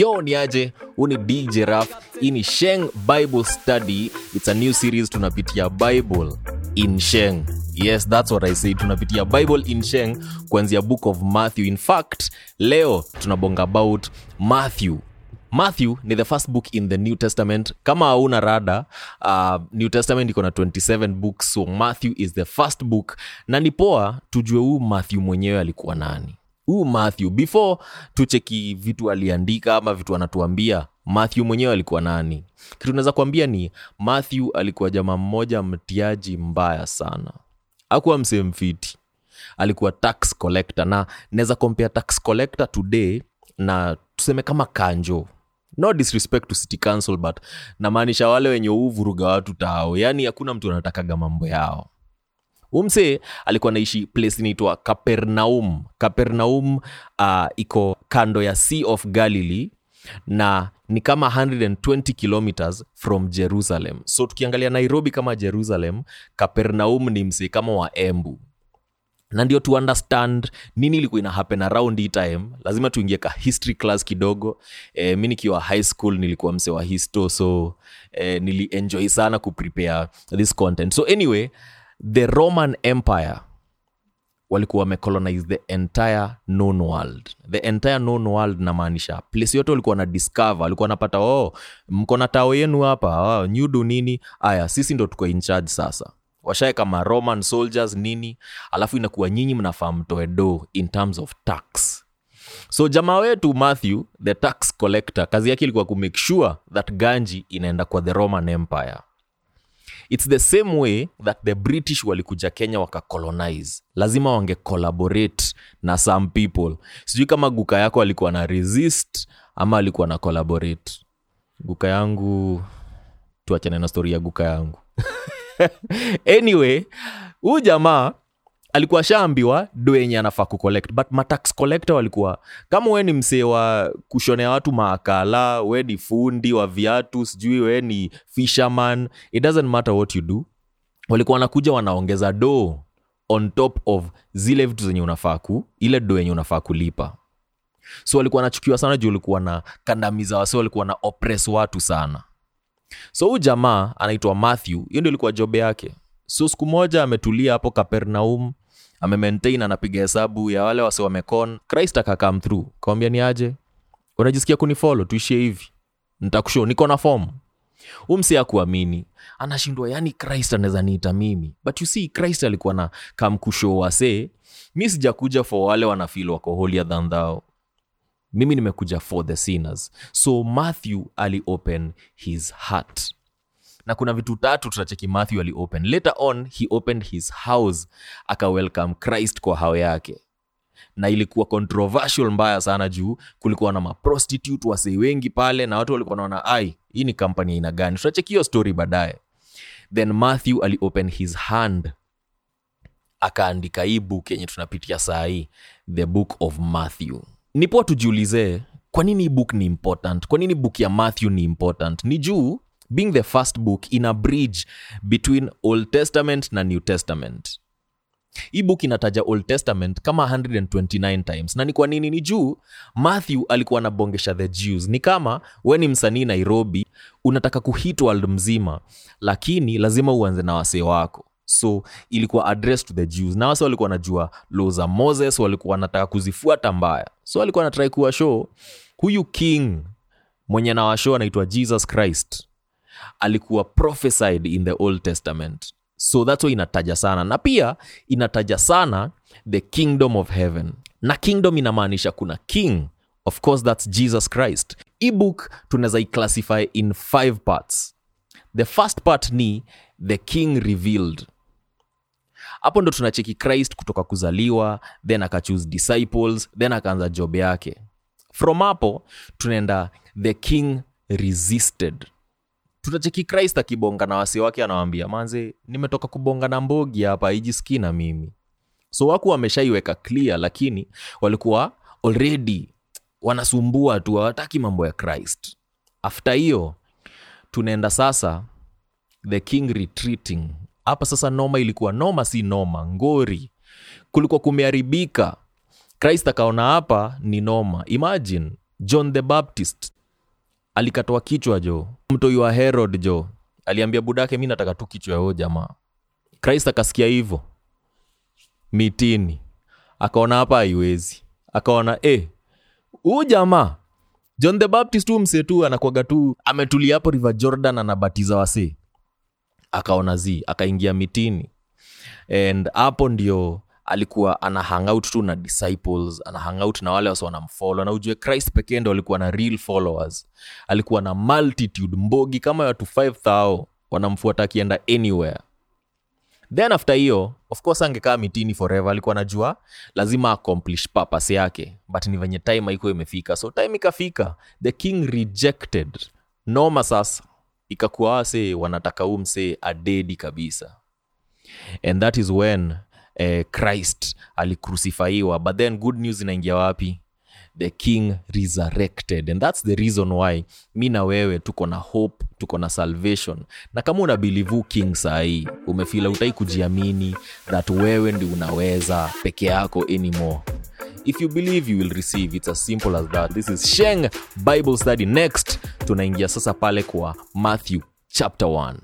yo ni aje? Huu ni dj raf. Hii ni sheng bible study. Its a new series tunapitia bible in sheng. Yes thats what i say tunapitia bible in sheng kuanzia book of matthew. In fact leo tunabonga about matthew. Matthew ni the first book in the new testament. Kama hauna rada uh, new testament iko na 27 books so matthew is the first book. Na ni poa tujue huu matthew mwenyewe alikuwa nani huu matthew before tucheki vitu aliandika ama vitu anatuambia matthew mwenyewe alikuwa nani? Kitu naweza kuambia ni matthew alikuwa jamaa mmoja mtiaji mbaya sana. Akuwa msee mfiti. Alikuwa tax collector na naweza compare tax collector today na tuseme kama kanjo. No disrespect to city council but namaanisha wale wenye uvuruga watu tao. Yaani hakuna mtu anatakaga mambo yao umse alikuwa anaishi place inaitwa kapernaum kapernaum uh, iko kando ya sea of galilee na ni kama 120 kilometers from jerusalem. So tukiangalia nairobi kama jerusalem kapernaum ni msee kama wa embu. Na ndio tu understand nini ilikuwa ina happen around hii time. Lazima tuingie ka history class kidogo. E, mi nikiwa high school nilikuwa mse wa histo so e, nilienjoy sana kuprepare this content. So anyway the roman empire walikuwa wamecolonize the entire known world. The entire known world namaanisha place yote walikuwa na discover walikuwa wanapata oh mko na tao yenu hapa oh, nyudu nini? Aya sisi ndo tuko in charge sasa. Washae kama roman soldiers nini? Alafu inakuwa nyinyi mnafaa mtoe do in terms of tax. So jamaa wetu matthew the tax collector kazi yake ilikuwa kumake sure that ganji inaenda kwa the roman empire its the same way that the british walikuja kenya wakacolonize lazima wange collaborate na some people. Sijui kama guka yako alikuwa na resist ama alikuwa na collaborate. Guka yangu tuachane na stori ya guka yangu. Anyway huu jamaa alikuwa shaambiwa do yenye anafaa kucollect. But matax collector walikuwa kama we ni msee wa kushonea watu maakala we ni fundi wa viatu sijui we ni fisherman it doesn't matter what you do. Walikuwa wanakuja wanaongeza do on top of zile vitu zenye unafaa ku ile do yenye unafaa kulipa. So walikuwa wanachukiwa sana juu walikuwa na kandamiza wase walikuwa na oppress watu sana. So huu jamaa anaitwa matthew hiyo ndio ilikuwa job yake. So siku moja ametulia hapo kapernaum amemaintain anapiga hesabu ya wale wase wamekon christ akakam through. Kawambia ni aje? Unajisikia kunifolo? Tuishie hivi. Ntakushoo niko na fom umsi akuamini anashindwa yani christ anaweza niita mimi? But you see christ alikuwa na kamkusho wase mi sijakuja for wale wanafil wako holier than thou. Mimi nimekuja for the sinners. So matthew aliopen his heart na kuna vitu tatu tutacheki matthew aliopen later on he opened his house akawelcome christ kwa hao yake. Na ilikuwa controversial mbaya sana juu kulikuwa na maprostitute wasee wengi pale na watu walikuwa naona ai hii ni kampani aina gani? Tutacheki hiyo story baadaye. Then matthew aliopen his hand akaandika hii book yenye tunapitia saa hii the book of matthew. Nipo tujiulize kwa nini book ni important? Kwa nini book ya matthew ni important? Ni juu being the first book in a bridge between old testament na new testament. Hii book inataja old testament kama 129 times. Na ni kwa nini? Ni juu matthew alikuwa anabongesha the jews. Ni kama we ni msanii nairobi unataka kuhit world mzima lakini lazima uanze na wasee wako. So ilikuwa address to the jews. Na wase walikuwa wanajua law za moses walikuwa wanataka kuzifuata mbaya. So walikuwa anatrai kuwa show. Huyu king mwenye na washow anaitwa jesus christ alikuwa prophesied in the old testament. So that's why inataja sana. Na pia inataja sana the kingdom of heaven. Na kingdom inamaanisha kuna king. Of course that's jesus christ. Ebook tunaweza iclassify in five parts. The first part ni the king revealed. Hapo ndo tunacheki christ kutoka kuzaliwa then akachuse disciples then akaanza job yake. From hapo tunaenda the king resisted tutacheki christ akibonga na wasi wake anawambia manze nimetoka kubonga na mbogi hapa ijiski na mimi. So waku wameshaiweka clear lakini walikuwa already wanasumbua tu hawataki mambo ya christ. After hiyo tunaenda sasa the king retreating. Hapa sasa noma ilikuwa noma si noma ngori. Kulikuwa kumeharibika. Christ akaona hapa ni noma. Imagine john the baptist alikatwa kichwa jo mtoi wa herod jo aliambia budake mi nataka tu kichwa yao jamaa. Christ akasikia hivyo. Mitini. Akaona hapa haiwezi. Akaona eh, huu jamaa john the baptist tu msee tu anakwaga tu ametulia hapo river jordan anabatiza wasee. Akaona zi akaingia mitini. And hapo ndio alikuwa ana hangout tu na disciples ana hangout na wale wasi wanamfollow. Na ujue christ pekee ndo alikuwa na real followers. Alikuwa na multitude mbogi kama watu 5000 wanamfuata akienda anywhere. Then after hiyo of course angekaa mitini forever alikuwa anajua lazima accomplish purpose yake. But ni venye time haikuwa imefika. So time ikafika the king rejected. Noma sasa. Ikakuwa wase wanataka huu msee adedi kabisa. And that is when eh, christ alicrucifaiwa but then good news inaingia wapi? The king resurrected. And that's the reason why mi na wewe tuko na hope tuko na salvation. Na kama una bilivu king sahii umefila utai kujiamini that wewe ndi unaweza peke yako anymore. If you believe you will receive. It's as simple as that. This is sheng bible study next. Tunaingia sasa pale kwa matthew chapter 1